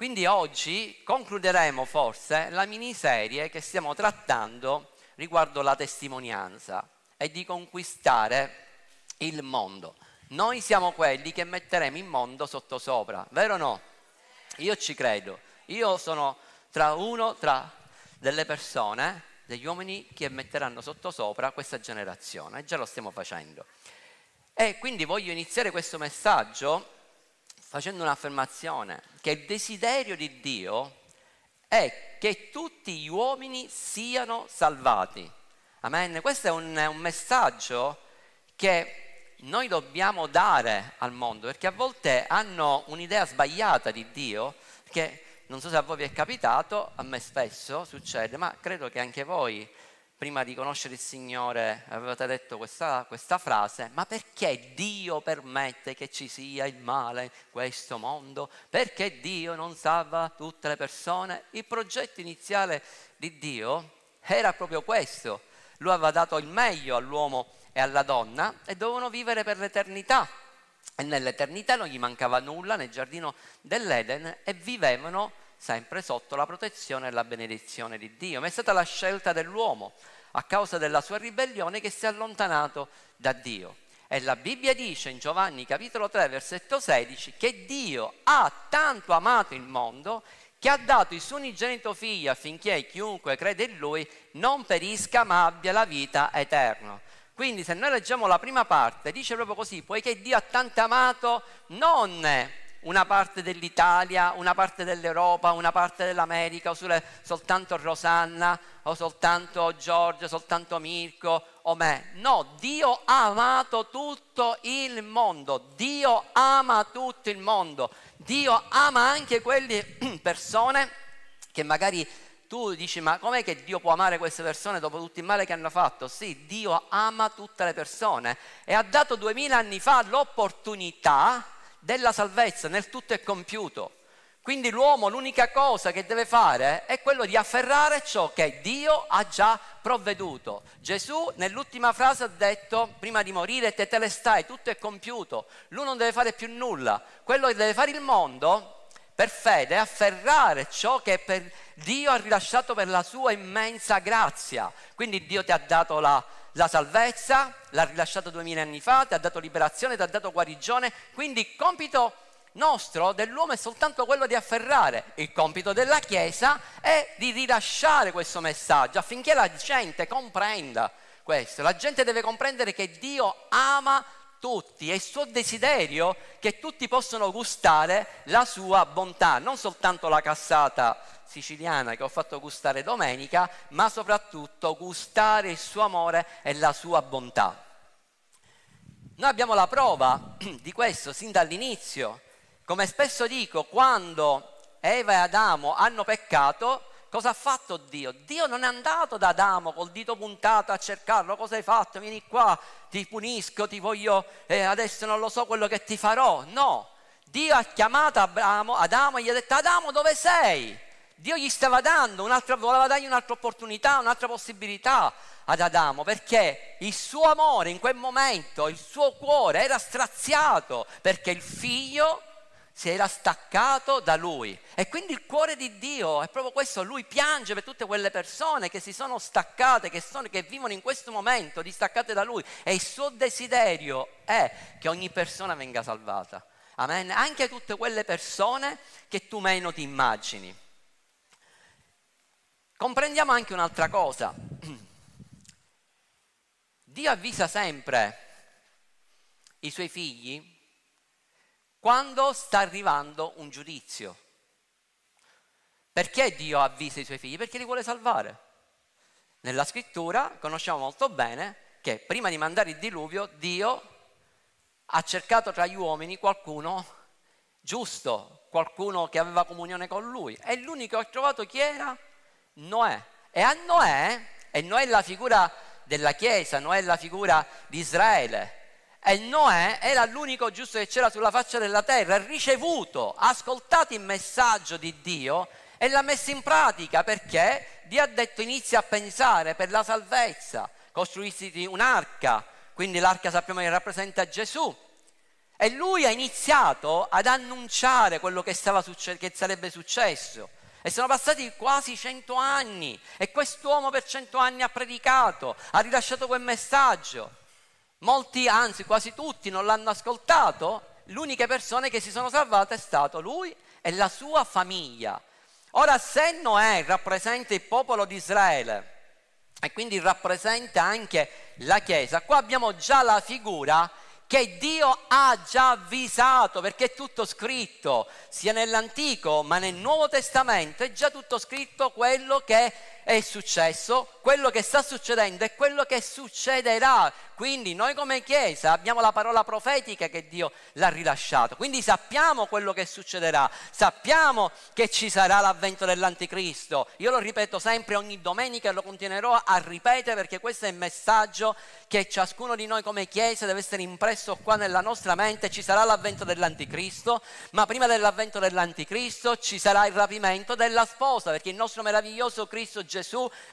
Quindi oggi concluderemo forse la miniserie che stiamo trattando riguardo la testimonianza e di conquistare il mondo. Noi siamo quelli che metteremo il mondo sottosopra, vero o no? Io ci credo. Io sono tra uno tra delle persone, degli uomini che metteranno sottosopra questa generazione e già lo stiamo facendo. E quindi voglio iniziare questo messaggio facendo un'affermazione, che il desiderio di Dio è che tutti gli uomini siano salvati. Amen. Questo è un, un messaggio che noi dobbiamo dare al mondo, perché a volte hanno un'idea sbagliata di Dio, che non so se a voi vi è capitato, a me spesso succede, ma credo che anche voi prima di conoscere il Signore avevate detto questa, questa, frase, ma perché Dio permette che ci sia il male in questo mondo? Perché Dio non salva tutte le persone? Il progetto iniziale di Dio era proprio questo. Lui aveva dato il meglio all'uomo e alla donna e dovevano vivere per l'eternità. E nell'eternità non gli mancava nulla nel giardino dell'Eden e vivevano sempre sotto la protezione e la benedizione di Dio. Ma è stata la scelta dell'uomo a causa della sua ribellione che si è allontanato da Dio. E la Bibbia dice in Giovanni capitolo 3 versetto 16 che Dio ha tanto amato il mondo che ha dato il suo unigenito figlio affinché chiunque crede in lui non perisca ma abbia la vita eterna. Quindi se noi leggiamo la prima parte dice proprio così, poiché Dio ha tanto amato non una parte dell'Italia, una parte dell'Europa, una parte dell'America, o soltanto Rosanna, o soltanto Giorgio, soltanto Mirko o me. No, Dio ha amato tutto il mondo, Dio ama tutto il mondo, Dio ama anche quelle persone che magari tu dici ma com'è che Dio può amare queste persone dopo tutto il male che hanno fatto? Sì, Dio ama tutte le persone e ha dato duemila anni fa l'opportunità della salvezza, nel tutto è compiuto. Quindi l'uomo l'unica cosa che deve fare è quello di afferrare ciò che Dio ha già provveduto. Gesù nell'ultima frase ha detto, prima di morire, te te le stai, tutto è compiuto, lui non deve fare più nulla. Quello che deve fare il mondo, per fede, è afferrare ciò che Dio ha rilasciato per la sua immensa grazia. Quindi Dio ti ha dato la la salvezza, l'ha rilasciato duemila anni fa, ti ha dato liberazione, ti ha dato guarigione, quindi il compito nostro dell'uomo è soltanto quello di afferrare, il compito della Chiesa è di rilasciare questo messaggio affinché la gente comprenda questo, la gente deve comprendere che Dio ama tutti, è il suo desiderio che tutti possano gustare la sua bontà, non soltanto la cassata siciliana che ho fatto gustare domenica, ma soprattutto gustare il suo amore e la sua bontà. Noi abbiamo la prova di questo sin dall'inizio. Come spesso dico, quando Eva e Adamo hanno peccato, cosa ha fatto Dio? Dio non è andato da Adamo col dito puntato a cercarlo, cosa hai fatto? Vieni qua, ti punisco, ti voglio, eh, adesso non lo so quello che ti farò. No, Dio ha chiamato Adamo, Adamo e gli ha detto Adamo dove sei? Dio gli stava dando, voleva dargli un'altra opportunità, un'altra possibilità ad Adamo, perché il suo amore in quel momento, il suo cuore era straziato, perché il figlio si era staccato da lui. E quindi il cuore di Dio è proprio questo, lui piange per tutte quelle persone che si sono staccate, che, sono, che vivono in questo momento distaccate da lui. E il suo desiderio è che ogni persona venga salvata. Amen. Anche tutte quelle persone che tu meno ti immagini. Comprendiamo anche un'altra cosa. Dio avvisa sempre i suoi figli quando sta arrivando un giudizio. Perché Dio avvisa i suoi figli? Perché li vuole salvare. Nella scrittura conosciamo molto bene che prima di mandare il diluvio Dio ha cercato tra gli uomini qualcuno giusto, qualcuno che aveva comunione con lui. E l'unico che ha trovato chi era? Noè. E a Noè, e Noè è la figura della Chiesa, Noè è la figura di Israele. E Noè era l'unico giusto che c'era sulla faccia della terra, ha ricevuto, ha ascoltato il messaggio di Dio e l'ha messo in pratica perché Dio ha detto inizia a pensare per la salvezza, costruissi un'arca, quindi l'arca sappiamo che rappresenta Gesù. E lui ha iniziato ad annunciare quello che, succe- che sarebbe successo. E sono passati quasi cento anni e quest'uomo per cento anni ha predicato, ha rilasciato quel messaggio. Molti, anzi quasi tutti, non l'hanno ascoltato. L'unica persona che si sono salvate è stato lui e la sua famiglia. Ora, se Noè rappresenta il popolo di Israele e quindi rappresenta anche la Chiesa, qua abbiamo già la figura che Dio ha già avvisato, perché è tutto scritto, sia nell'Antico ma nel Nuovo Testamento, è già tutto scritto quello che è successo, quello che sta succedendo e quello che succederà. Quindi noi come Chiesa abbiamo la parola profetica che Dio l'ha rilasciato, quindi sappiamo quello che succederà, sappiamo che ci sarà l'avvento dell'Anticristo. Io lo ripeto sempre ogni domenica e lo continuerò a ripetere perché questo è il messaggio che ciascuno di noi come Chiesa deve essere impresso qua nella nostra mente. Ci sarà l'avvento dell'Anticristo, ma prima dell'avvento dell'Anticristo ci sarà il rapimento della sposa perché il nostro meraviglioso Cristo Gesù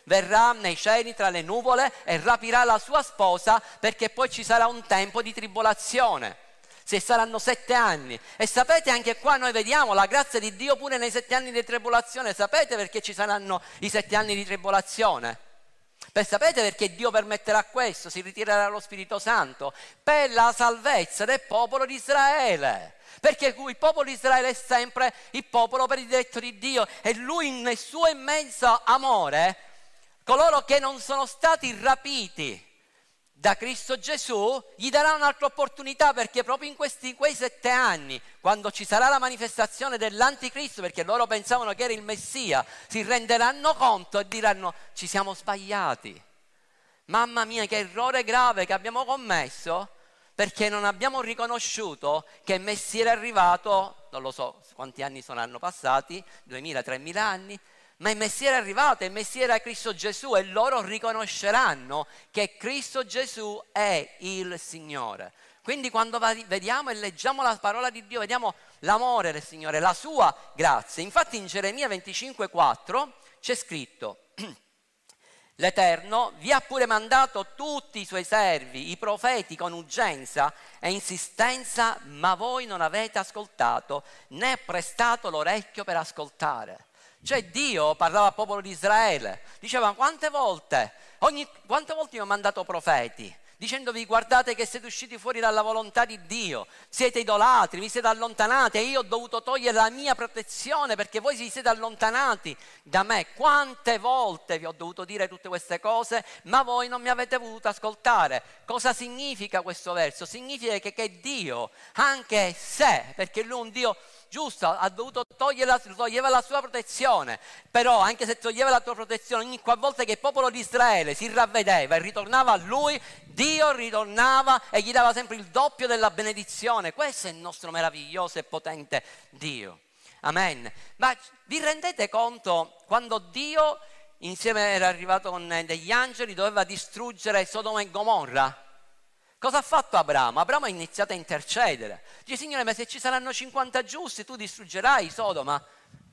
verrà nei cieli tra le nuvole e rapirà la sua sposa perché poi ci sarà un tempo di tribolazione. Se saranno sette anni. E sapete anche qua noi vediamo la grazia di Dio pure nei sette anni di tribolazione. Sapete perché ci saranno i sette anni di tribolazione? Per sapete perché Dio permetterà questo? Si ritirerà lo Spirito Santo per la salvezza del popolo di Israele. Perché il popolo di Israele è sempre il popolo prediletto di Dio e lui nel suo immenso amore, coloro che non sono stati rapiti da Cristo Gesù, gli darà un'altra opportunità perché proprio in questi, quei sette anni, quando ci sarà la manifestazione dell'anticristo, perché loro pensavano che era il Messia, si renderanno conto e diranno ci siamo sbagliati. Mamma mia, che errore grave che abbiamo commesso perché non abbiamo riconosciuto che Messia era arrivato, non lo so quanti anni saranno passati, 2000-3000 anni, ma il Messia era arrivato, il Messia era Cristo Gesù e loro riconosceranno che Cristo Gesù è il Signore. Quindi quando vediamo e leggiamo la parola di Dio, vediamo l'amore del Signore, la sua grazia. Infatti in Geremia 25,4 c'è scritto, l'Eterno vi ha pure mandato tutti i suoi servi, i profeti, con urgenza e insistenza, ma voi non avete ascoltato né prestato l'orecchio per ascoltare. Cioè Dio parlava al popolo di Israele, diceva quante volte, ogni, quante volte mi ho mandato profeti, dicendovi guardate che siete usciti fuori dalla volontà di Dio, siete idolatri, vi siete allontanati e io ho dovuto togliere la mia protezione perché voi vi siete allontanati da me. Quante volte vi ho dovuto dire tutte queste cose, ma voi non mi avete voluto ascoltare. Cosa significa questo verso? Significa che, che Dio, anche se, perché lui è un Dio giusto, ha dovuto togliere toglieva la sua protezione, però anche se toglieva la tua protezione, ogni qualvolta che il popolo di Israele si ravvedeva e ritornava a lui, Dio ritornava e gli dava sempre il doppio della benedizione. Questo è il nostro meraviglioso e potente Dio. Amen. Ma vi rendete conto quando Dio insieme era arrivato con degli angeli, doveva distruggere Sodoma e Gomorra? Cosa ha fatto Abramo? Abramo ha iniziato a intercedere. Dice, Signore, ma se ci saranno 50 giusti, tu distruggerai Sodoma.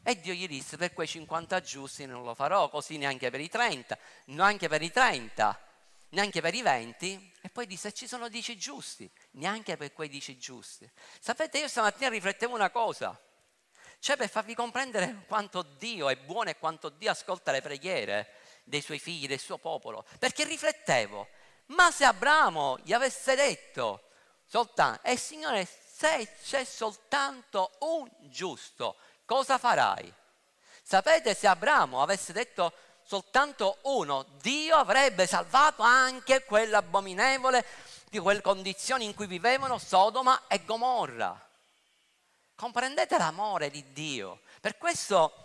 E Dio gli disse, per quei 50 giusti non lo farò, così neanche per i 30, neanche per i 30, neanche per i 20. E poi disse, ci sono 10 giusti, neanche per quei 10 giusti. Sapete, io stamattina riflettevo una cosa, cioè per farvi comprendere quanto Dio è buono e quanto Dio ascolta le preghiere dei suoi figli, del suo popolo, perché riflettevo, ma se Abramo gli avesse detto soltanto, e eh, Signore, se c'è soltanto un giusto, cosa farai? Sapete, se Abramo avesse detto soltanto uno, Dio avrebbe salvato anche quell'abominevole di quelle condizioni in cui vivevano Sodoma e Gomorra. Comprendete l'amore di Dio? Per questo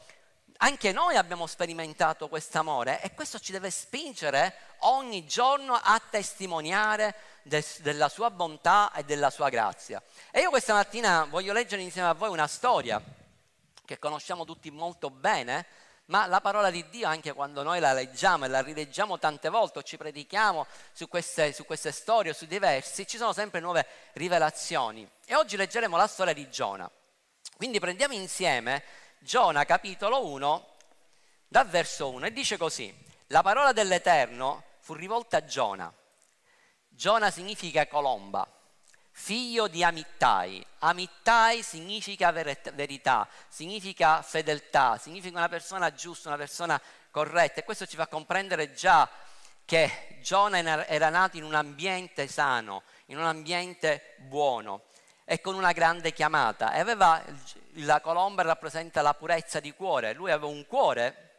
anche noi abbiamo sperimentato questo amore e questo ci deve spingere ogni giorno a testimoniare de, della sua bontà e della sua grazia. E io questa mattina voglio leggere insieme a voi una storia che conosciamo tutti molto bene, ma la parola di Dio, anche quando noi la leggiamo e la rileggiamo tante volte o ci predichiamo su queste, su queste storie, su diversi, ci sono sempre nuove rivelazioni. E oggi leggeremo la storia di Giona. Quindi prendiamo insieme Giona capitolo 1 dal verso 1 e dice così, la parola dell'Eterno fu rivolta a Giona. Giona significa colomba. figlio di Amittai. Amittai significa verità, significa fedeltà, significa una persona giusta, una persona corretta e questo ci fa comprendere già che Giona era nato in un ambiente sano, in un ambiente buono e con una grande chiamata. E aveva la colomba rappresenta la purezza di cuore, lui aveva un cuore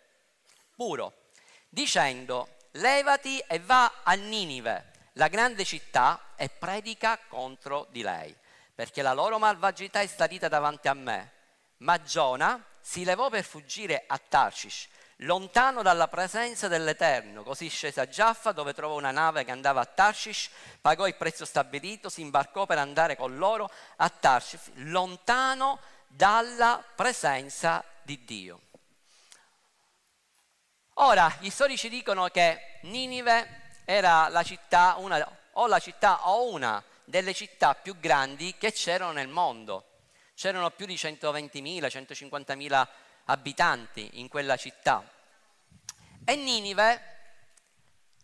puro, dicendo levati e va a Ninive. La grande città e predica contro di lei, perché la loro malvagità è salita davanti a me. Ma Giona si levò per fuggire a Tarshish, lontano dalla presenza dell'Eterno. Così scese a Giaffa, dove trovò una nave che andava a Tarshish, pagò il prezzo stabilito, si imbarcò per andare con loro a Tarshish, lontano dalla presenza di Dio. Ora, gli storici dicono che Ninive era la città, una, o la città o una delle città più grandi che c'erano nel mondo. C'erano più di 120.000, 150.000 abitanti in quella città. E Ninive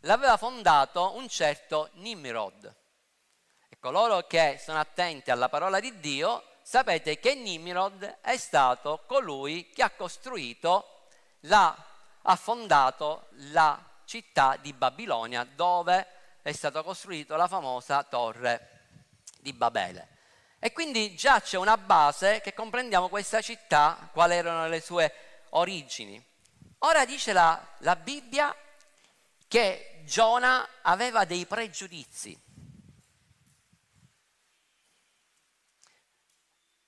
l'aveva fondato un certo Nimrod. E coloro che sono attenti alla parola di Dio sapete che Nimrod è stato colui che ha costruito, la, ha fondato la città di Babilonia dove è stata costruita la famosa torre di Babele. E quindi già c'è una base che comprendiamo questa città, quali erano le sue origini. Ora dice la, la Bibbia che Giona aveva dei pregiudizi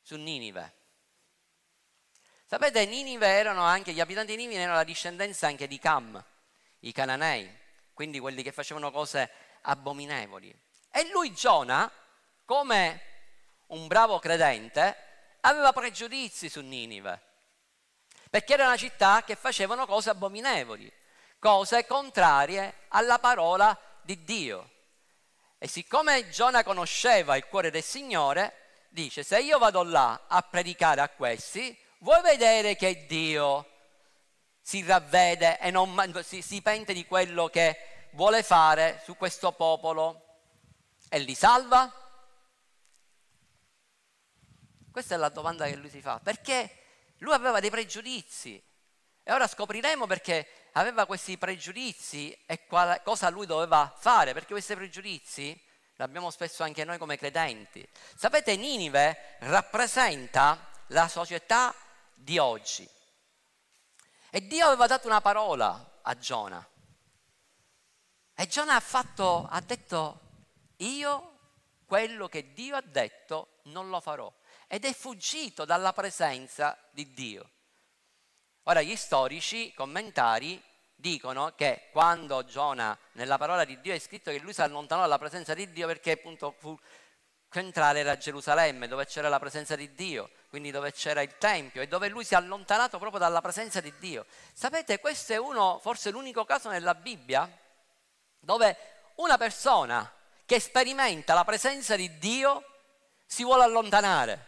su Ninive. Sapete, Ninive erano anche, gli abitanti di Ninive erano la discendenza anche di Cam, i cananei, quindi quelli che facevano cose abominevoli. E lui, Giona, come un bravo credente, aveva pregiudizi su Ninive, perché era una città che facevano cose abominevoli, cose contrarie alla parola di Dio. E siccome Giona conosceva il cuore del Signore, dice, se io vado là a predicare a questi, vuoi vedere che Dio si ravvede e non, si, si pente di quello che vuole fare su questo popolo e li salva? Questa è la domanda che lui si fa, perché lui aveva dei pregiudizi e ora scopriremo perché aveva questi pregiudizi e quale, cosa lui doveva fare, perché questi pregiudizi l'abbiamo spesso anche noi come credenti. Sapete, Ninive rappresenta la società di oggi. E Dio aveva dato una parola a Giona. E Giona ha, fatto, ha detto, io quello che Dio ha detto non lo farò. Ed è fuggito dalla presenza di Dio. Ora gli storici, commentari, dicono che quando Giona nella parola di Dio è scritto che lui si allontanò dalla presenza di Dio perché appunto fu centrale era Gerusalemme dove c'era la presenza di Dio quindi dove c'era il Tempio, e dove lui si è allontanato proprio dalla presenza di Dio. Sapete, questo è uno, forse l'unico caso nella Bibbia dove una persona che sperimenta la presenza di Dio si vuole allontanare.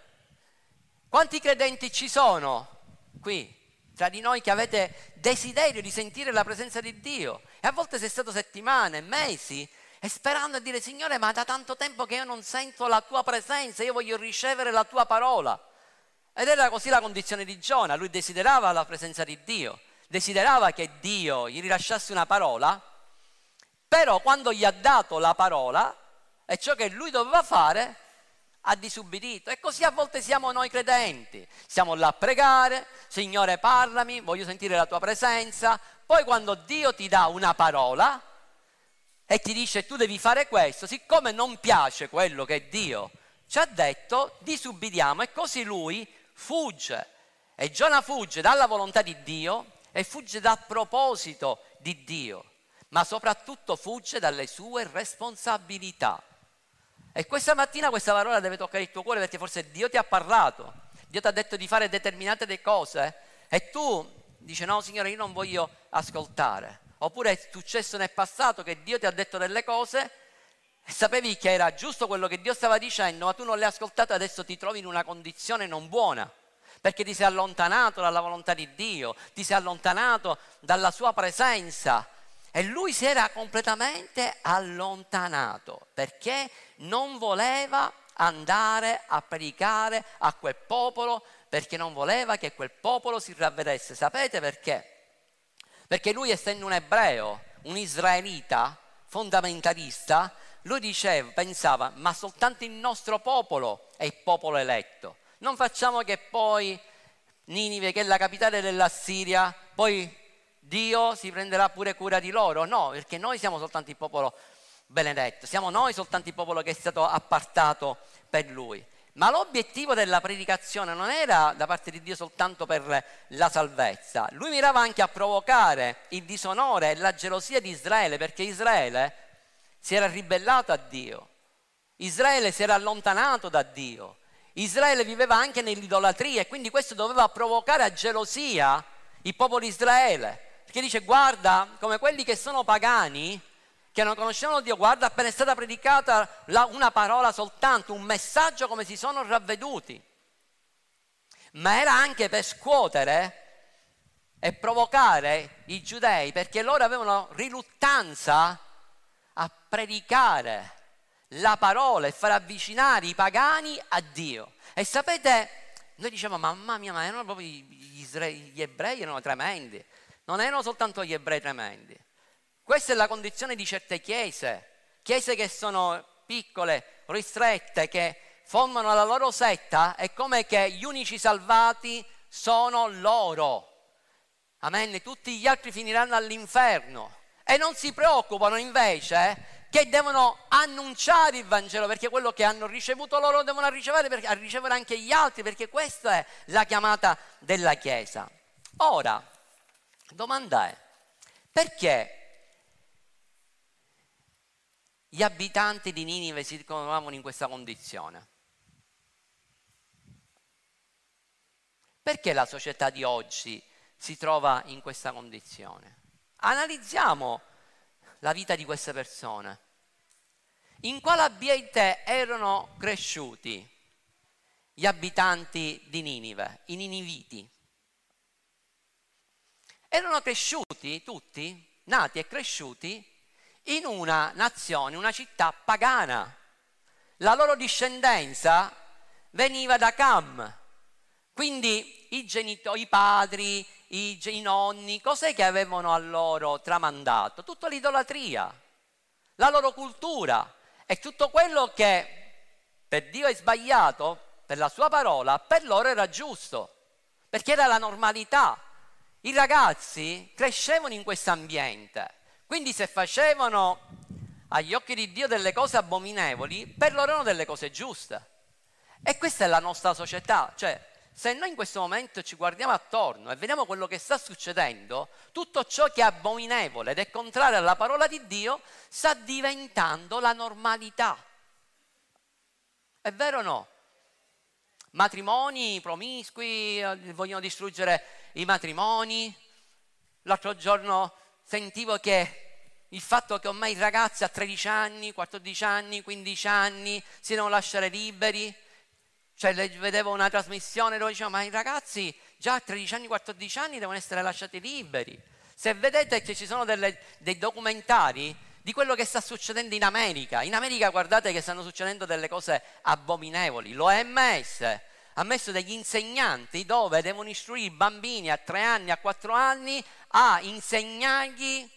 Quanti credenti ci sono qui tra di noi che avete desiderio di sentire la presenza di Dio? E a volte sei stato settimane, mesi, e sperando a dire Signore, ma da tanto tempo che io non sento la tua presenza, io voglio ricevere la tua parola. Ed era così la condizione di Giona, lui desiderava la presenza di Dio, desiderava che Dio gli rilasciasse una parola, però quando gli ha dato la parola e ciò che lui doveva fare, ha disubbidito. E così a volte siamo noi credenti, siamo là a pregare, Signore parlami, voglio sentire la tua presenza, poi quando Dio ti dà una parola e ti dice tu devi fare questo, siccome non piace quello che Dio ci ha detto, disubbidiamo e così lui fugge. E Giona fugge dalla volontà di Dio e fugge dal proposito di Dio, ma soprattutto fugge dalle sue responsabilità. E questa mattina questa parola deve toccare il tuo cuore perché forse Dio ti ha parlato, Dio ti ha detto di fare determinate cose e tu dici no Signore io non voglio ascoltare. Oppure è successo nel passato che Dio ti ha detto delle cose e sapevi che era giusto quello che Dio stava dicendo, ma tu non l'hai ascoltato e adesso ti trovi in una condizione non buona, perché ti sei allontanato dalla volontà di Dio, ti sei allontanato dalla sua presenza. E lui si era completamente allontanato perché non voleva andare a predicare a quel popolo perché non voleva che quel popolo si ravvedesse. Sapete perché? Perché lui essendo un ebreo, un israelita, fondamentalista, lui diceva, pensava, ma soltanto il nostro popolo è il popolo eletto. Non facciamo che poi Ninive, che è la capitale della Siria, poi Dio si prenderà pure cura di loro. No, perché noi siamo soltanto il popolo benedetto, siamo noi soltanto il popolo che è stato appartato per lui. Ma l'obiettivo della predicazione non era da parte di Dio soltanto per la salvezza, lui mirava anche a provocare il disonore e la gelosia di Israele, perché Israele si era ribellato a Dio, Israele si era allontanato da Dio, Israele viveva anche nell'idolatria e quindi questo doveva provocare a gelosia il popolo di Israele, perché dice guarda come quelli che sono pagani, che non conoscevano Dio, guarda appena è stata predicata una parola soltanto, un messaggio come si sono ravveduti, ma era anche per scuotere e provocare i giudei perché loro avevano riluttanza a predicare la parola e far avvicinare i pagani a Dio. E sapete, noi diciamo, mamma mia, ma erano proprio gli, gli ebrei, erano tremendi. Non erano soltanto gli ebrei tremendi. Questa è la condizione di certe chiese, chiese che sono piccole, ristrette, che formano la loro setta, è come che gli unici salvati sono loro. Amen. Tutti gli altri finiranno all'inferno. E non si preoccupano invece che devono annunciare il Vangelo, perché quello che hanno ricevuto loro devono ricevere, a ricevere anche gli altri, perché questa è la chiamata della Chiesa. Ora, domanda è, perché gli abitanti di Ninive si trovavano in questa condizione? Perché la società di oggi si trova in questa condizione? Analizziamo la vita di queste persone. In quale ambiente erano cresciuti gli abitanti di Ninive, i niniviti? Erano cresciuti tutti, nati e cresciuti in una nazione, una città pagana. La loro discendenza veniva da Cam, quindi i genitori, i padri, i, i nonni, cos'è che avevano a loro tramandato? Tutta l'idolatria, la loro cultura e tutto quello che per Dio è sbagliato, per la sua parola, per loro era giusto, perché era la normalità. I ragazzi crescevano in questo ambiente, quindi se facevano agli occhi di Dio delle cose abominevoli, per loro erano delle cose giuste. E questa è la nostra società, cioè se noi in questo momento ci guardiamo attorno e vediamo quello che sta succedendo, tutto ciò che è abominevole ed è contrario alla parola di Dio sta diventando la normalità. È vero o no? Matrimoni promiscui, eh, vogliono distruggere i matrimoni. L'altro giorno sentivo che il fatto che ormai i ragazzi a 13 anni, 14 anni, 15 anni si devono lasciare liberi, cioè vedevo una trasmissione dove diceva ma i ragazzi già a 13 anni, 14 anni devono essere lasciati liberi. Se vedete che ci sono delle, dei documentari di quello che sta succedendo in America, in America guardate che stanno succedendo delle cose abominevoli. L'OMS ha messo degli insegnanti dove devono istruire i bambini a 3 anni, a 4 anni a insegnargli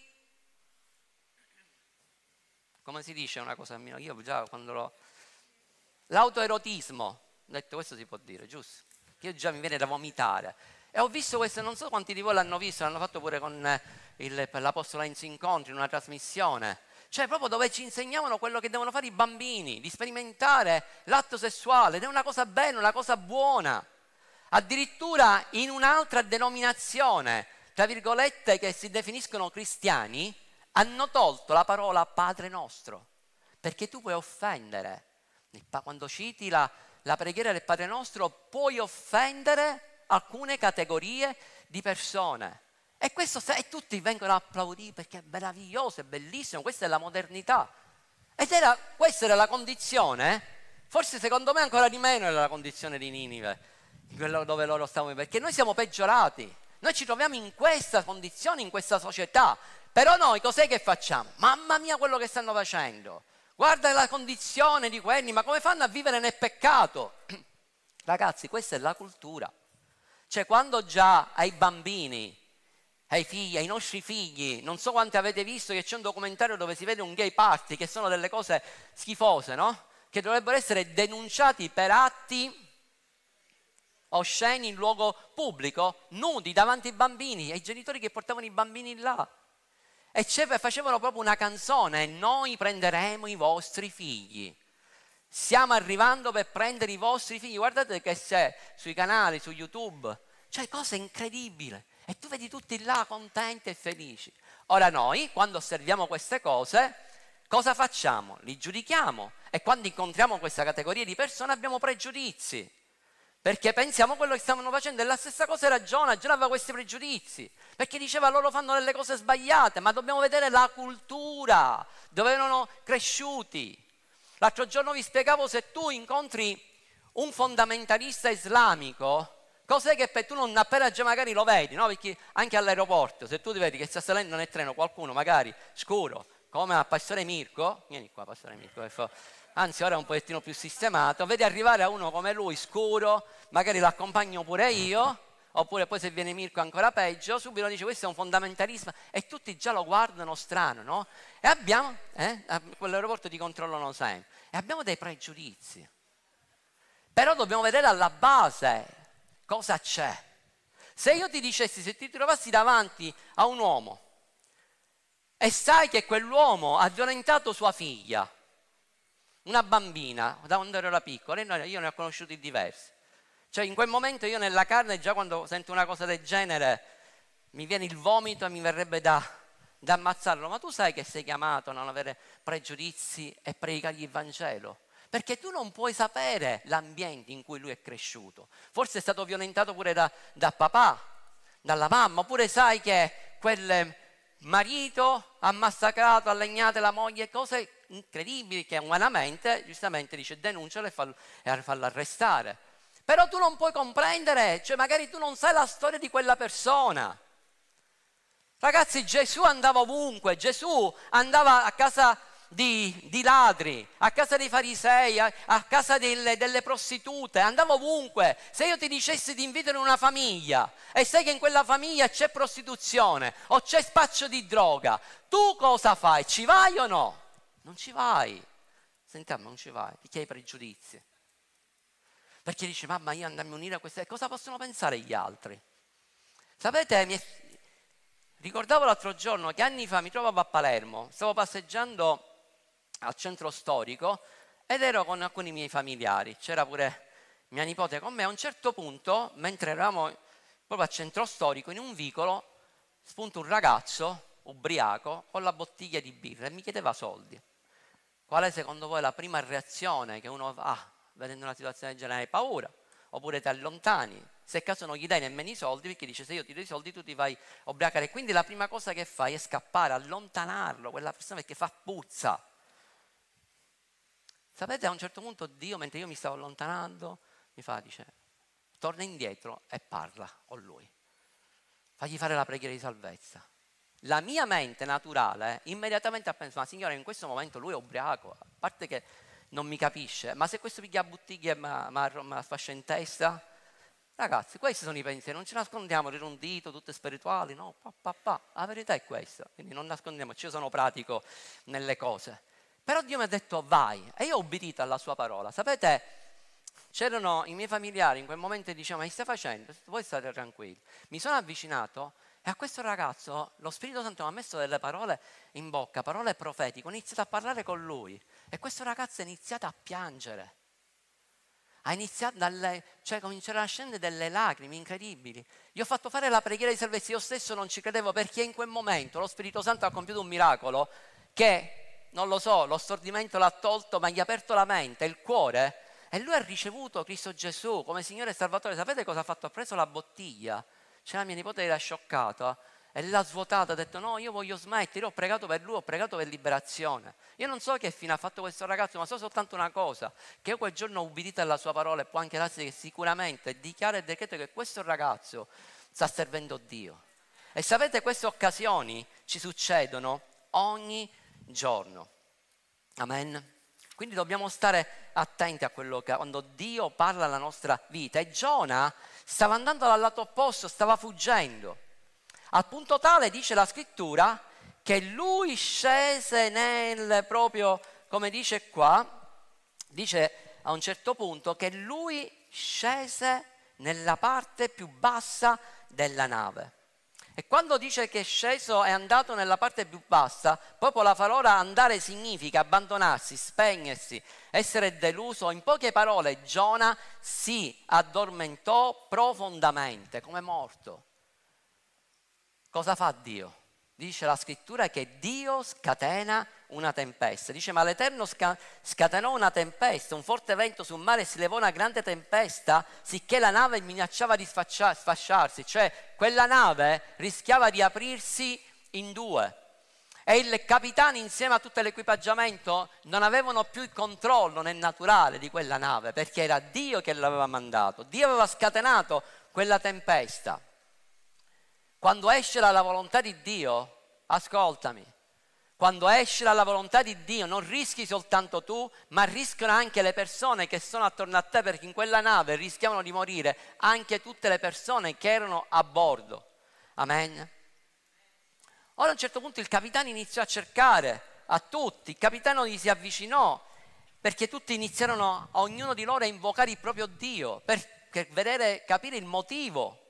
come si dice una cosa mia, io già quando l'ho l'autoerotismo ho detto questo si può dire, giusto? Io già mi viene da vomitare. E ho visto questo, non so quanti di voi l'hanno visto, l'hanno fatto pure con eh, il, l'Apostolo Enzo Incontri in una trasmissione. Cioè proprio dove ci insegnavano quello che devono fare i bambini, di sperimentare l'atto sessuale, ed è una cosa bella, una cosa buona. Addirittura in un'altra denominazione, tra virgolette, che si definiscono cristiani, hanno tolto la parola Padre nostro, perché tu puoi offendere. Quando citi la, la preghiera del Padre nostro puoi offendere alcune categorie di persone. E questo e tutti vengono a applaudire perché è meraviglioso, è bellissimo, questa è la modernità. Ed era, questa era la condizione, forse secondo me ancora di meno era la condizione di Ninive, dove loro stavano, perché noi siamo peggiorati, noi ci troviamo in questa condizione, in questa società, però noi cos'è che facciamo? Mamma mia quello che stanno facendo, Guarda la condizione di quelli, ma come fanno a vivere nel peccato? Ragazzi, questa è la cultura. Cioè, quando già ai bambini, ai figli, ai nostri figli, non so quanti avete visto che c'è un documentario dove si vede un gay party, che sono delle cose schifose, no? Che dovrebbero essere denunciati per atti osceni in luogo pubblico, nudi davanti ai bambini, ai genitori che portavano i bambini là. E facevano proprio una canzone, noi prenderemo i vostri figli. Stiamo arrivando per prendere i vostri figli. Guardate che c'è sui canali, su YouTube. Cioè, cose incredibili. E tu vedi tutti là contenti e felici. Ora noi, quando osserviamo queste cose, cosa facciamo? Li giudichiamo. E quando incontriamo questa categoria di persone abbiamo pregiudizi. Perché pensiamo quello che stavano facendo e la stessa cosa era Giona, Giona aveva questi pregiudizi, perché diceva loro fanno delle cose sbagliate, ma dobbiamo vedere la cultura, dove erano cresciuti. L'altro giorno vi spiegavo se tu incontri un fondamentalista islamico, cos'è che per tu non appena già magari lo vedi, no? Perché anche all'aeroporto, se tu ti vedi che sta salendo nel treno qualcuno magari scuro, come a Pastore Mirko, vieni qua Pastore Mirko, anzi ora è un pochettino più sistemato, vedi arrivare a uno come lui scuro, magari l'accompagno pure io, oppure poi se viene Mirko ancora peggio, subito dice questo è un fondamentalismo e tutti già lo guardano strano, no? E abbiamo, eh, quell'aeroporto ti controllano sempre, e abbiamo dei pregiudizi. Però dobbiamo vedere alla base cosa c'è. Se io ti dicessi, se ti trovassi davanti a un uomo e sai che quell'uomo ha violentato sua figlia, una bambina, da quando ero piccola, io ne ho conosciuti diversi. Cioè in quel momento io nella carne, già quando sento una cosa del genere, mi viene il vomito e mi verrebbe da, da ammazzarlo. Ma tu sai che sei chiamato a non avere pregiudizi e predicargli il Vangelo? Perché tu non puoi sapere l'ambiente in cui lui è cresciuto. Forse è stato violentato pure da, da papà, dalla mamma, oppure sai che quel marito ha massacrato, ha legnato la moglie, cose incredibili che umanamente, giustamente dice denuncialo e fallo, e fallo arrestare. Però tu non puoi comprendere, cioè magari tu non sai la storia di quella persona. Ragazzi, Gesù andava ovunque, Gesù andava a casa di, di ladri, a casa dei farisei, a, a casa delle, delle, prostitute, andava ovunque. Se io ti dicessi di invitare una famiglia e sai che in quella famiglia c'è prostituzione o c'è spaccio di droga, tu cosa fai? Ci vai o no? Non ci vai. Sentiamo, non ci vai, perché hai pregiudizi. Perché dici, mamma, io andarmi a unire a queste... Cosa possono pensare gli altri? Sapete, mi è... ricordavo l'altro giorno che anni fa mi trovavo a Palermo, stavo passeggiando al centro storico ed ero con alcuni miei familiari, c'era pure mia nipote con me. A un certo punto, mentre eravamo proprio al centro storico, in un vicolo, spunta un ragazzo ubriaco con la bottiglia di birra e mi chiedeva soldi. Qual è secondo voi la prima reazione che uno ha vedendo una situazione del genere? Hai paura, oppure ti allontani. Se caso non gli dai nemmeno i soldi, perché dice se io ti do i soldi tu ti vai a ubriacare. Quindi la prima cosa che fai è scappare, allontanarlo, quella persona perché fa puzza. Sapete, a un certo punto Dio, mentre io mi stavo allontanando, mi fa, dice, torna indietro e parla con lui. Fagli fare la preghiera di salvezza. La mia mente naturale immediatamente ha pensato, ma signore, in questo momento lui è ubriaco, a parte che non mi capisce, ma se questo piglia bottiglie ma, ma fascia in testa, ragazzi, questi sono i pensieri, non ci nascondiamo rirondito, tutte spirituali, no, pa, pa, pa. la verità è questa, quindi non nascondiamoci, io sono pratico nelle cose. Però Dio mi ha detto vai e io ho obbedito alla sua parola. Sapete, c'erano i miei familiari in quel momento e dicevano ma che stai facendo? Voi state tranquilli. Mi sono avvicinato e a questo ragazzo lo Spirito Santo mi ha messo delle parole in bocca, parole profetiche, ho iniziato a parlare con lui e questo ragazzo ha iniziato a piangere. Ha iniziato dalle, cioè cominciare a scendere delle lacrime incredibili. Gli ho fatto fare la preghiera di salvezza, io stesso non ci credevo perché in quel momento lo Spirito Santo ha compiuto un miracolo che non lo so, lo stordimento l'ha tolto, ma gli ha aperto la mente, il cuore, e lui ha ricevuto Cristo Gesù come Signore e Salvatore. Sapete cosa ha fatto? Ha preso la bottiglia, c'è la mia nipote era scioccata e l'ha svuotata, ha detto no, io voglio smettere, io ho pregato per lui, ho pregato per liberazione. Io non so che fine ha fatto questo ragazzo, ma so soltanto una cosa, che io quel giorno ho ubbidito alla sua parola e può anche darsi che sicuramente dichiara e decreto che questo ragazzo sta servendo Dio. E sapete, queste occasioni ci succedono ogni giorno. Amen. Quindi dobbiamo stare attenti a quello che quando Dio parla alla nostra vita. E Giona stava andando dal lato opposto, stava fuggendo. Al punto tale, dice la scrittura, che lui scese nel proprio, come dice qua, dice a un certo punto che lui scese nella parte più bassa della nave. E quando dice che è sceso è andato nella parte più bassa, proprio la parola andare significa abbandonarsi, spegnersi, essere deluso. In poche parole, Giona si addormentò profondamente, come morto. Cosa fa Dio? Dice la scrittura che Dio scatena una tempesta. Dice, ma l'Eterno sca- scatenò una tempesta, un forte vento sul mare e si levò una grande tempesta, sicché la nave minacciava di sfascia- sfasciarsi, cioè quella nave rischiava di aprirsi in due. E il capitano insieme a tutto l'equipaggiamento non avevano più il controllo nel naturale di quella nave, perché era Dio che l'aveva mandato. Dio aveva scatenato quella tempesta. Quando esce dalla volontà di Dio, ascoltami, quando esce dalla volontà di Dio non rischi soltanto tu, ma rischiano anche le persone che sono attorno a te perché in quella nave rischiavano di morire anche tutte le persone che erano a bordo. Amen. Ora a un certo punto il capitano iniziò a cercare a tutti, il capitano gli si avvicinò perché tutti iniziarono, ognuno di loro, a invocare il proprio Dio per, per vedere, capire il motivo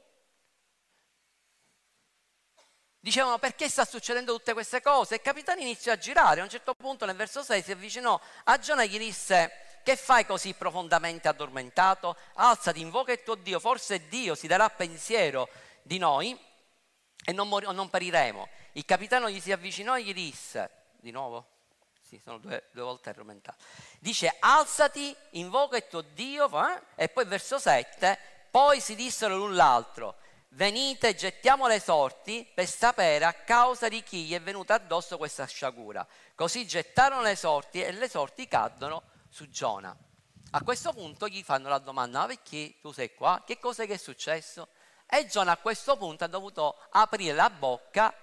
dicevano perché sta succedendo tutte queste cose? E il capitano iniziò a girare, a un certo punto nel verso 6 si avvicinò a Giona e gli disse che fai così profondamente addormentato? Alzati, invoca il tuo Dio, forse Dio si darà pensiero di noi e non, mor- non periremo. Il capitano gli si avvicinò e gli disse, di nuovo? Sì, sono due, due volte addormentato. Dice alzati, invoca il tuo Dio, eh? e poi verso 7, poi si dissero l'un l'altro, venite, gettiamo le sorti per sapere a causa di chi gli è venuta addosso questa sciagura. Così gettarono le sorti e le sorti cadono su Giona. A questo punto gli fanno la domanda, ma perché tu sei qua? Che cosa è successo? E Giona a questo punto ha dovuto aprire la bocca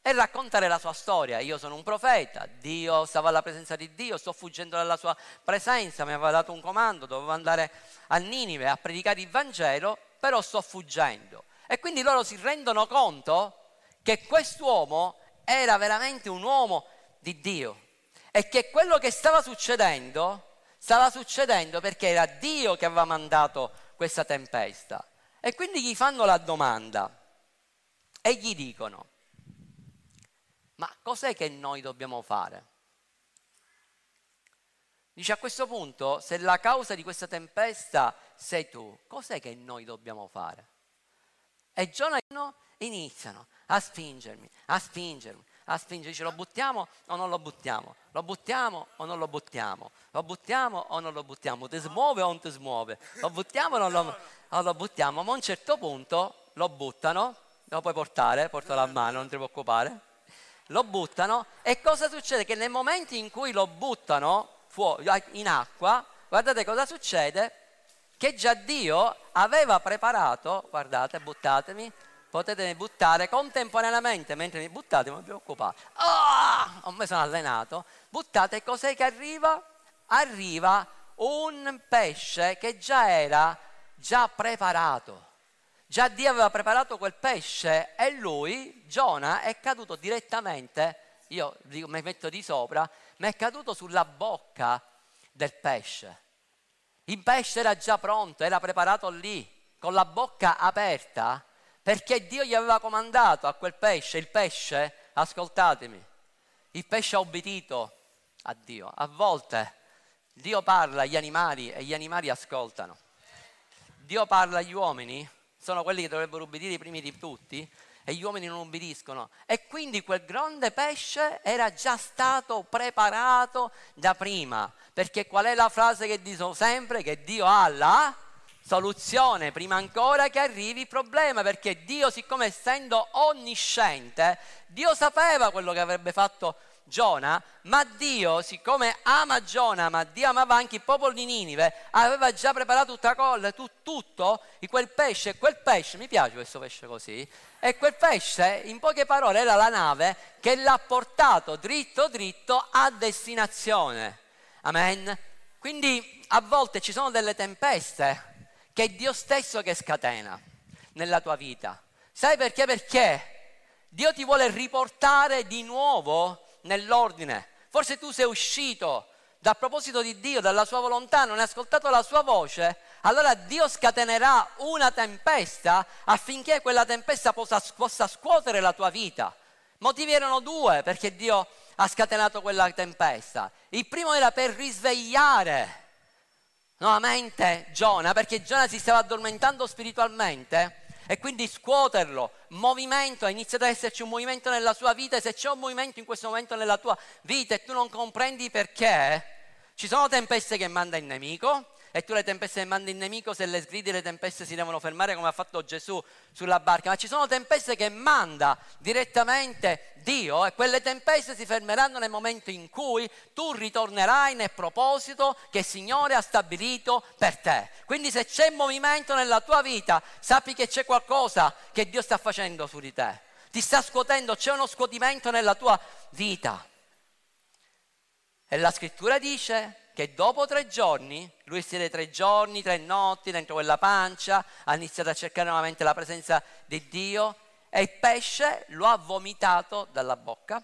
e raccontare la sua storia. Io sono un profeta, Dio stava alla presenza di Dio, sto fuggendo dalla sua presenza, mi aveva dato un comando, dovevo andare a Ninive a predicare il Vangelo, però sto fuggendo. E quindi loro si rendono conto che quest'uomo era veramente un uomo di Dio e che quello che stava succedendo stava succedendo perché era Dio che aveva mandato questa tempesta. E quindi gli fanno la domanda e gli dicono, ma cos'è che noi dobbiamo fare? Dice a questo punto, se la causa di questa tempesta sei tu, cos'è che noi dobbiamo fare? E Giona iniziano a spingermi, a spingermi, a spingermi. Dice lo buttiamo o non lo buttiamo? Lo buttiamo o non lo buttiamo? Lo buttiamo o non lo buttiamo? Ti smuove o non ti smuove? Lo buttiamo o non lo, o lo buttiamo? Ma a un certo punto lo buttano, lo puoi portare, portalo a mano, non ti preoccupare. Lo buttano e cosa succede? Che nel momento in cui lo buttano fuori, in acqua, guardate cosa succede? Che già Dio aveva preparato, guardate, buttatemi, potete buttare contemporaneamente mentre mi buttate, non vi preoccupate. Oh, me sono allenato. Buttate, cos'è che arriva? Arriva un pesce che già era già preparato. Già Dio aveva preparato quel pesce e lui, Giona, è caduto direttamente, io mi metto di sopra, mi è caduto sulla bocca del pesce. Il pesce era già pronto, era preparato lì, con la bocca aperta, perché Dio gli aveva comandato a quel pesce, il pesce, ascoltatemi, il pesce ha obbedito a Dio. A volte Dio parla agli animali e gli animali ascoltano. Dio parla agli uomini, sono quelli che dovrebbero obbedire i primi di tutti, e gli uomini non obbediscono. E quindi quel grande pesce era già stato preparato da prima. Perché qual è la frase che dico sempre? Che Dio ha la soluzione prima ancora che arrivi il problema. Perché Dio, siccome essendo onnisciente, Dio sapeva quello che avrebbe fatto Giona, ma Dio, siccome ama Giona, ma Dio amava anche il popolo di Ninive, aveva già preparato tutta colla, tu, tutto, quel pesce, quel pesce, mi piace questo pesce così, e quel pesce, in poche parole, era la nave che l'ha portato dritto dritto a destinazione. Amen. Quindi a volte ci sono delle tempeste che è Dio stesso che scatena nella tua vita. Sai perché? Perché Dio ti vuole riportare di nuovo nell'ordine. Forse tu sei uscito dal proposito di Dio, dalla sua volontà, non hai ascoltato la sua voce, allora Dio scatenerà una tempesta affinché quella tempesta possa, possa scuotere la tua vita. Motivi erano due perché Dio ha scatenato quella tempesta. Il primo era per risvegliare nuovamente Giona, perché Giona si stava addormentando spiritualmente e quindi scuoterlo, movimento, ha iniziato ad esserci un movimento nella sua vita e se c'è un movimento in questo momento nella tua vita e tu non comprendi perché, ci sono tempeste che manda il nemico, e tu le tempeste che mandi il nemico, se le sgridi le tempeste si devono fermare come ha fatto Gesù sulla barca, ma ci sono tempeste che manda direttamente Dio e quelle tempeste si fermeranno nel momento in cui tu ritornerai nel proposito che il Signore ha stabilito per te. Quindi se c'è movimento nella tua vita, sappi che c'è qualcosa che Dio sta facendo su di te. Ti sta scuotendo, c'è uno scuotimento nella tua vita. E la scrittura dice che dopo tre giorni, lui siede tre giorni, tre notti dentro quella pancia, ha iniziato a cercare nuovamente la presenza di Dio e il pesce lo ha vomitato dalla bocca,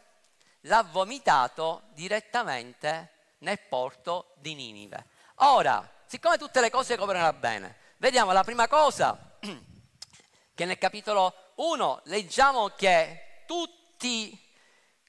l'ha vomitato direttamente nel porto di Ninive. Ora, siccome tutte le cose coprono bene, vediamo la prima cosa che nel capitolo 1 leggiamo che tutti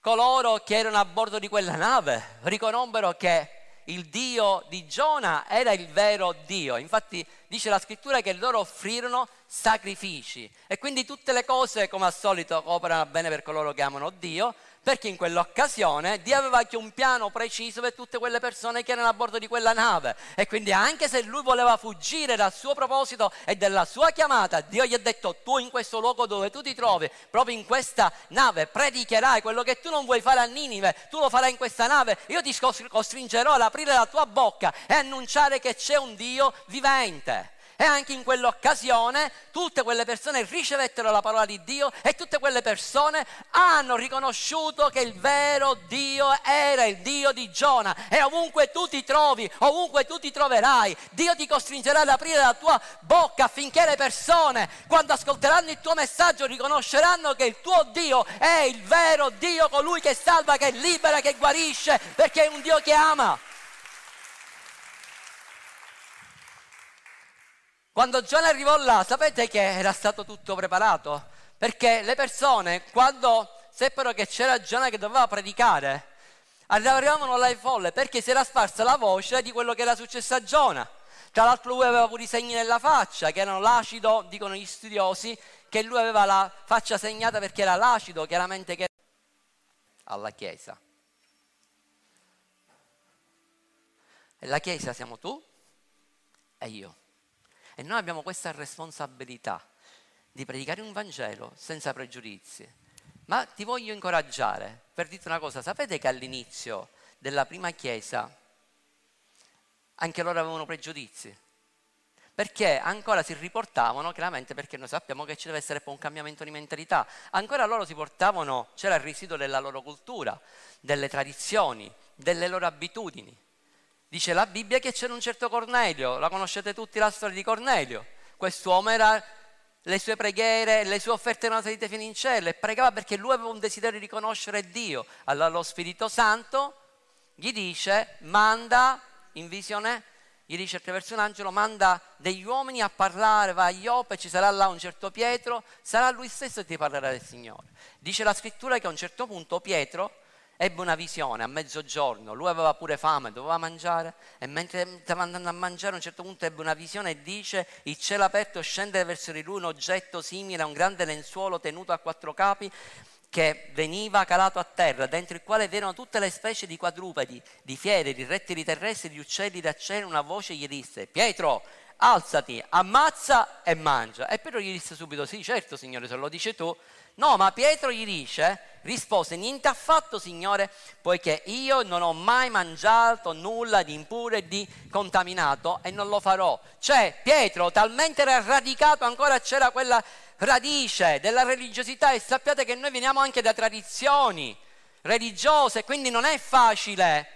coloro che erano a bordo di quella nave riconobbero che il Dio di Giona era il vero Dio. Infatti dice la scrittura che loro offrirono sacrifici e quindi tutte le cose come al solito operano bene per coloro che amano Dio, perché in quell'occasione Dio aveva anche un piano preciso per tutte quelle persone che erano a bordo di quella nave. E quindi anche se lui voleva fuggire dal suo proposito e dalla sua chiamata, Dio gli ha detto tu in questo luogo dove tu ti trovi, proprio in questa nave, predicherai quello che tu non vuoi fare a Ninive, tu lo farai in questa nave, io ti costringerò ad aprire la tua bocca e annunciare che c'è un Dio vivente. E anche in quell'occasione tutte quelle persone ricevettero la parola di Dio e tutte quelle persone hanno riconosciuto che il vero Dio era il Dio di Giona. E ovunque tu ti trovi, ovunque tu ti troverai, Dio ti costringerà ad aprire la tua bocca affinché le persone, quando ascolteranno il tuo messaggio, riconosceranno che il tuo Dio è il vero Dio, colui che salva, che libera, che guarisce, perché è un Dio che ama. Quando Giona arrivò là, sapete che era stato tutto preparato? Perché le persone, quando seppero che c'era Giona che doveva predicare, arrivavano là in folle perché si era sparsa la voce di quello che era successo a Giona. Tra l'altro lui aveva pure i segni nella faccia, che erano l'acido, dicono gli studiosi, che lui aveva la faccia segnata perché era l'acido, chiaramente che alla Chiesa. E la Chiesa siamo tu e io. E noi abbiamo questa responsabilità di predicare un Vangelo senza pregiudizi. Ma ti voglio incoraggiare per dirti una cosa, sapete che all'inizio della prima chiesa anche loro avevano pregiudizi? Perché ancora si riportavano, chiaramente perché noi sappiamo che ci deve essere poi un cambiamento di mentalità, ancora loro si portavano, c'era il residuo della loro cultura, delle tradizioni, delle loro abitudini. Dice la Bibbia che c'era un certo Cornelio, la conoscete tutti la storia di Cornelio. Quest'uomo era, le sue preghiere, le sue offerte erano salite fino in cielo e pregava perché lui aveva un desiderio di conoscere Dio. Allora lo Spirito Santo gli dice, manda in visione, gli dice attraverso un angelo, manda degli uomini a parlare, va a Ioppe, ci sarà là un certo Pietro, sarà lui stesso che ti parlerà del Signore. Dice la scrittura che a un certo punto Pietro ebbe una visione a mezzogiorno, lui aveva pure fame, doveva mangiare e mentre stava andando a mangiare a un certo punto ebbe una visione e dice il cielo aperto scende verso di lui un oggetto simile a un grande lenzuolo tenuto a quattro capi che veniva calato a terra, dentro il quale erano tutte le specie di quadrupedi, di fiere, di rettili terrestri, di uccelli da cielo, una voce gli disse, Pietro, alzati, ammazza e mangia. E Pietro gli disse subito, sì, certo signore, se lo dice tu. No, ma Pietro gli dice, rispose, niente affatto signore, poiché io non ho mai mangiato nulla di impuro e di contaminato e non lo farò. Cioè, Pietro talmente era radicato, ancora c'era quella radice della religiosità e sappiate che noi veniamo anche da tradizioni religiose, quindi non è facile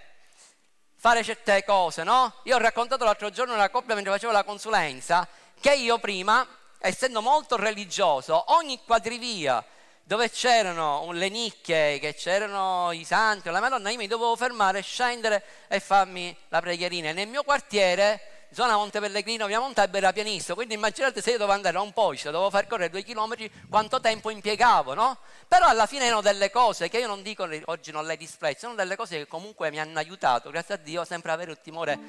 fare certe cose, no? Io ho raccontato l'altro giorno una coppia mentre facevo la consulenza che io prima, essendo molto religioso, ogni quadrivia dove c'erano le nicchie, che c'erano i santi la Madonna, io mi dovevo fermare, scendere e farmi la preghierina. nel mio quartiere zona Monte Pellegrino, via Montalba era pianissimo, quindi immaginate se io dovevo andare a un posto, dovevo far correre due chilometri, quanto tempo impiegavo, no? Però alla fine erano delle cose che io non dico, oggi non le disprezzo, sono delle cose che comunque mi hanno aiutato, grazie a Dio, sempre avere il timore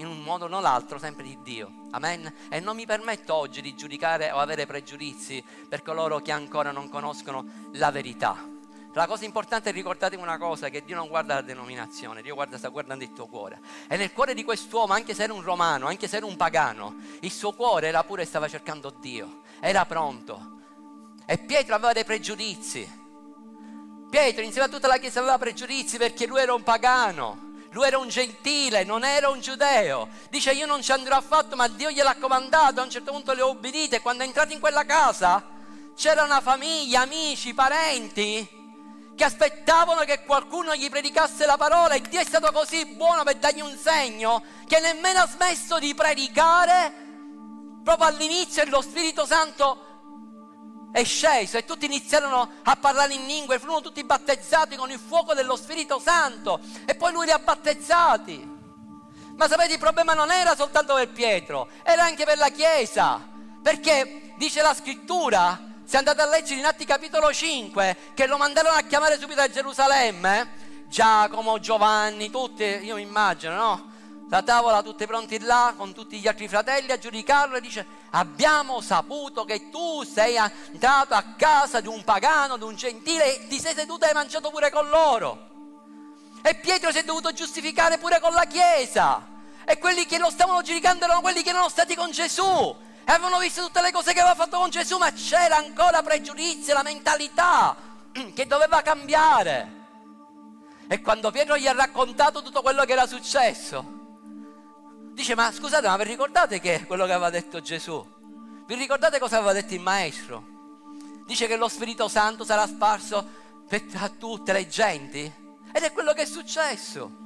in un modo o nell'altro, sempre di Dio. Amen? E non mi permetto oggi di giudicare o avere pregiudizi per coloro che ancora non conoscono la verità. La cosa importante è ricordatevi una cosa, che Dio non guarda la denominazione, Dio guarda, sta guardando il tuo cuore. E nel cuore di quest'uomo, anche se era un romano, anche se era un pagano, il suo cuore era pure stava cercando Dio, era pronto. E Pietro aveva dei pregiudizi. Pietro insieme a tutta la chiesa aveva pregiudizi perché lui era un pagano. Lui era un gentile, non era un giudeo. Dice io non ci andrò affatto, ma Dio gliel'ha comandato. A un certo punto le ho obbedite. Quando è entrato in quella casa c'era una famiglia, amici, parenti che aspettavano che qualcuno gli predicasse la parola e Dio è stato così buono per dargli un segno che nemmeno ha smesso di predicare proprio all'inizio e lo Spirito Santo è sceso e tutti iniziarono a parlare in lingue, furono tutti battezzati con il fuoco dello Spirito Santo e poi lui li ha battezzati. Ma sapete il problema non era soltanto per Pietro, era anche per la Chiesa, perché dice la scrittura se andate a leggere in Atti capitolo 5, che lo mandarono a chiamare subito a Gerusalemme, Giacomo, Giovanni, tutti, io mi immagino, no? La tavola tutti pronti là con tutti gli altri fratelli a giudicarlo e dice abbiamo saputo che tu sei andato a casa di un pagano, di un gentile e ti sei seduto e hai mangiato pure con loro. E Pietro si è dovuto giustificare pure con la Chiesa. E quelli che lo stavano giudicando erano quelli che erano stati con Gesù avevano visto tutte le cose che aveva fatto con Gesù, ma c'era ancora pregiudizio, la mentalità che doveva cambiare. E quando Pietro gli ha raccontato tutto quello che era successo, dice, ma scusate, ma vi ricordate che quello che aveva detto Gesù? Vi ricordate cosa aveva detto il maestro? Dice che lo Spirito Santo sarà sparso per, a tutte le genti. Ed è quello che è successo.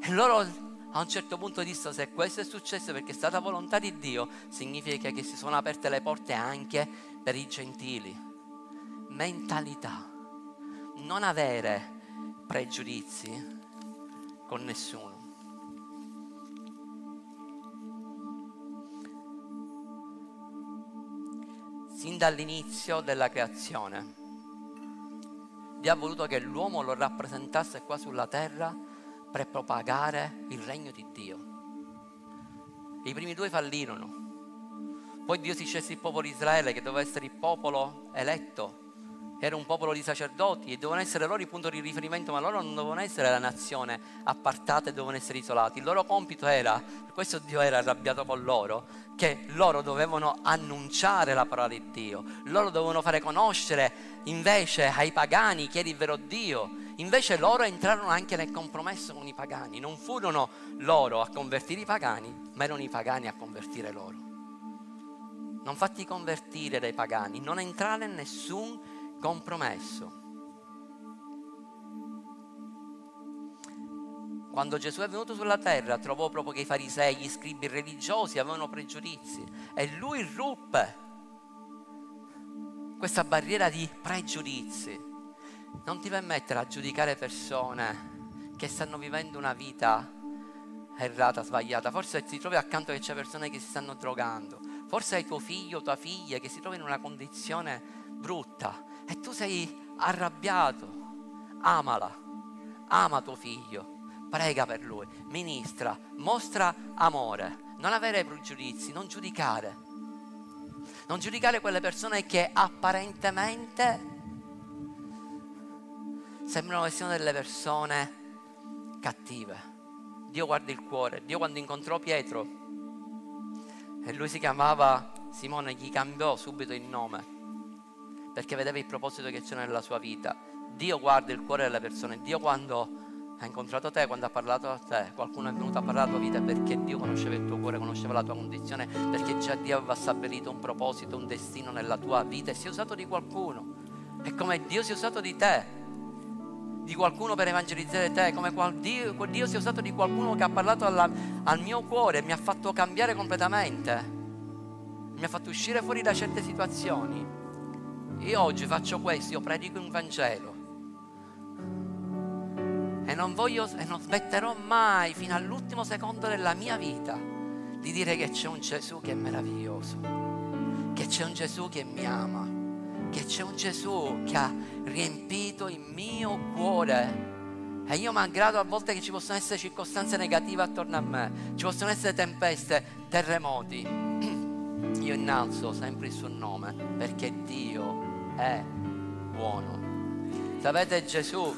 E loro a un certo punto disse se questo è successo perché è stata volontà di Dio, significa che si sono aperte le porte anche per i gentili. Mentalità. Non avere pregiudizi con nessuno. Sin dall'inizio della creazione, Dio ha voluto che l'uomo lo rappresentasse qua sulla terra per propagare il regno di Dio. I primi due fallirono. Poi Dio si scelse il popolo di Israele che doveva essere il popolo eletto. Era un popolo di sacerdoti e dovevano essere loro il punto di riferimento, ma loro non dovevano essere la nazione appartata e dovevano essere isolati. Il loro compito era, per questo Dio era arrabbiato con loro, che loro dovevano annunciare la parola di Dio, loro dovevano fare conoscere invece ai pagani chi era il vero Dio Invece loro entrarono anche nel compromesso con i pagani, non furono loro a convertire i pagani, ma erano i pagani a convertire loro. Non fatti convertire dai pagani, non entrare in nessun compromesso. Quando Gesù è venuto sulla terra trovò proprio che i farisei, gli scribi religiosi avevano pregiudizi e lui ruppe questa barriera di pregiudizi non ti permettere a giudicare persone che stanno vivendo una vita errata, sbagliata. Forse ti trovi accanto che c'è persone che si stanno drogando. Forse hai tuo figlio o tua figlia che si trova in una condizione brutta e tu sei arrabbiato. Amala, ama tuo figlio, prega per lui, ministra, mostra amore, non avere pregiudizi, non giudicare. Non giudicare quelle persone che apparentemente sembrano che siano delle persone cattive. Dio guarda il cuore. Dio quando incontrò Pietro e lui si chiamava Simone, gli cambiò subito il nome perché vedeva il proposito che c'era nella sua vita. Dio guarda il cuore delle persone. Dio quando ha incontrato te, quando ha parlato a te, qualcuno è venuto a parlare alla tua vita perché Dio conosceva il tuo cuore, conosceva la tua condizione, perché già Dio aveva stabilito un proposito, un destino nella tua vita e si è usato di qualcuno. E come Dio si è usato di te, di qualcuno per evangelizzare te, come Dio, Dio si è usato di qualcuno che ha parlato alla, al mio cuore e mi ha fatto cambiare completamente, mi ha fatto uscire fuori da certe situazioni. Io oggi faccio questo, io predico un Vangelo e non voglio e non smetterò mai fino all'ultimo secondo della mia vita di dire che c'è un Gesù che è meraviglioso, che c'è un Gesù che mi ama che c'è un Gesù che ha riempito il mio cuore. E io malgrado a volte che ci possono essere circostanze negative attorno a me, ci possono essere tempeste, terremoti, io innalzo sempre il suo nome perché Dio è buono. Sapete Gesù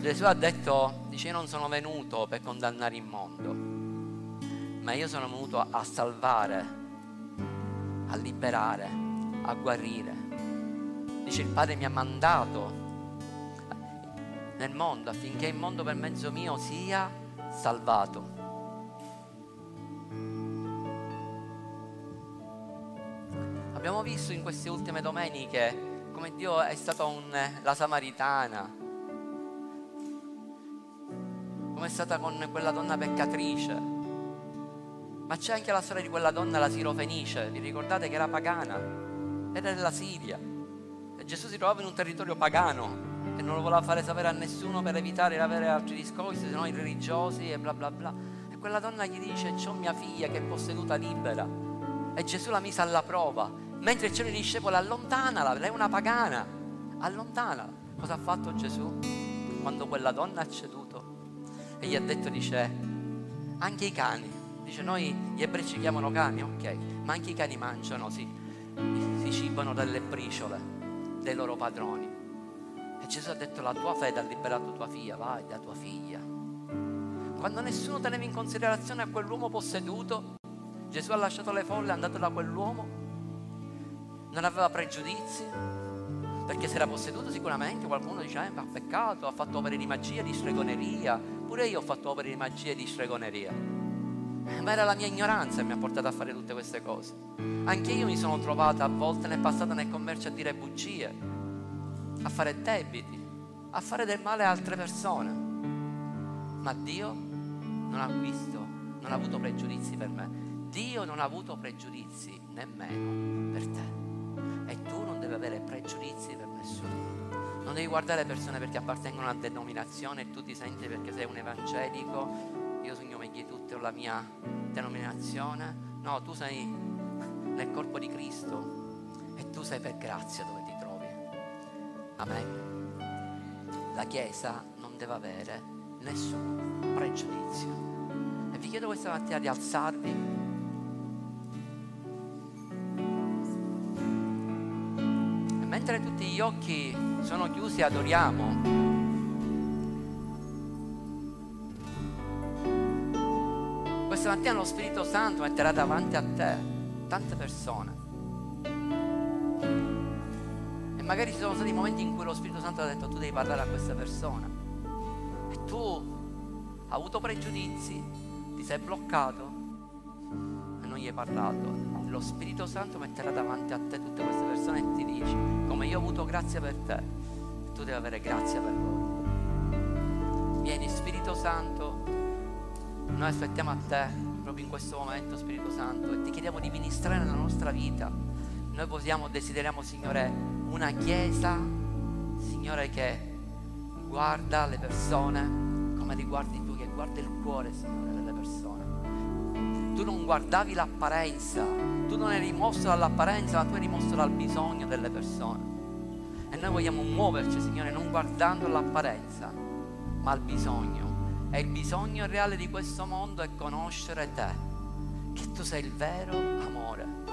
Gesù ha detto, dice io non sono venuto per condannare il mondo, ma io sono venuto a salvare, a liberare, a guarire. Dice il Padre mi ha mandato nel mondo affinché il mondo per mezzo mio sia salvato. Abbiamo visto in queste ultime domeniche come Dio è stato un, la Samaritana, come è stata con quella donna peccatrice ma c'è anche la storia di quella donna, la Sirofenice, vi ricordate che era pagana? Era della Siria. E Gesù si trovava in un territorio pagano e non lo voleva fare sapere a nessuno per evitare di avere altri discorsi, se no i religiosi e bla bla bla. E quella donna gli dice, c'ho mia figlia che è posseduta libera. E Gesù la mise alla prova. Mentre c'erano i discepoli, allontanala, lei è una pagana, allontanala. Cosa ha fatto Gesù? Quando quella donna ha ceduto e gli ha detto, dice, anche i cani Dice noi gli ebrei ci chiamano cani, ok, ma anche i cani mangiano, sì, si cibano dalle briciole dei loro padroni. E Gesù ha detto la tua fede ha liberato tua figlia, vai da tua figlia. Quando nessuno teneva in considerazione a quell'uomo posseduto, Gesù ha lasciato le folle, è andato da quell'uomo, non aveva pregiudizi, perché se era posseduto sicuramente qualcuno dice eh, ha peccato, ha fatto opere di magia, di stregoneria, pure io ho fatto opere di magia e di stregoneria ma era la mia ignoranza che mi ha portato a fare tutte queste cose. Anche io mi sono trovata a volte nel passato nel commercio a dire bugie, a fare debiti, a fare del male a altre persone. Ma Dio non ha visto, non ha avuto pregiudizi per me. Dio non ha avuto pregiudizi nemmeno per te. E tu non devi avere pregiudizi per nessuno. Non devi guardare le persone perché appartengono a una denominazione e tu ti senti perché sei un evangelico io sogno meglio tutte o la mia denominazione. No, tu sei nel corpo di Cristo e tu sei per grazia dove ti trovi. Amen. La Chiesa non deve avere nessun pregiudizio. E vi chiedo questa mattina di alzarvi. Mentre tutti gli occhi sono chiusi, adoriamo. questa mattina lo Spirito Santo metterà davanti a te tante persone. E magari ci sono stati momenti in cui lo Spirito Santo ha detto tu devi parlare a questa persona. E tu hai avuto pregiudizi, ti sei bloccato e non gli hai parlato. Lo Spirito Santo metterà davanti a te tutte queste persone e ti dice, come io ho avuto grazia per te, tu devi avere grazia per loro. Vieni Spirito Santo noi aspettiamo a te proprio in questo momento, Spirito Santo, e ti chiediamo di ministrare nella nostra vita. Noi vogliamo, desideriamo, Signore, una chiesa, Signore, che guarda le persone come li guardi tu, che guarda il cuore, Signore. Non guardavi l'apparenza, tu non eri rimosso dall'apparenza, ma tu eri rimosso dal bisogno delle persone. E noi vogliamo muoverci, Signore, non guardando l'apparenza, ma il bisogno e il bisogno reale di questo mondo è conoscere te, che tu sei il vero amore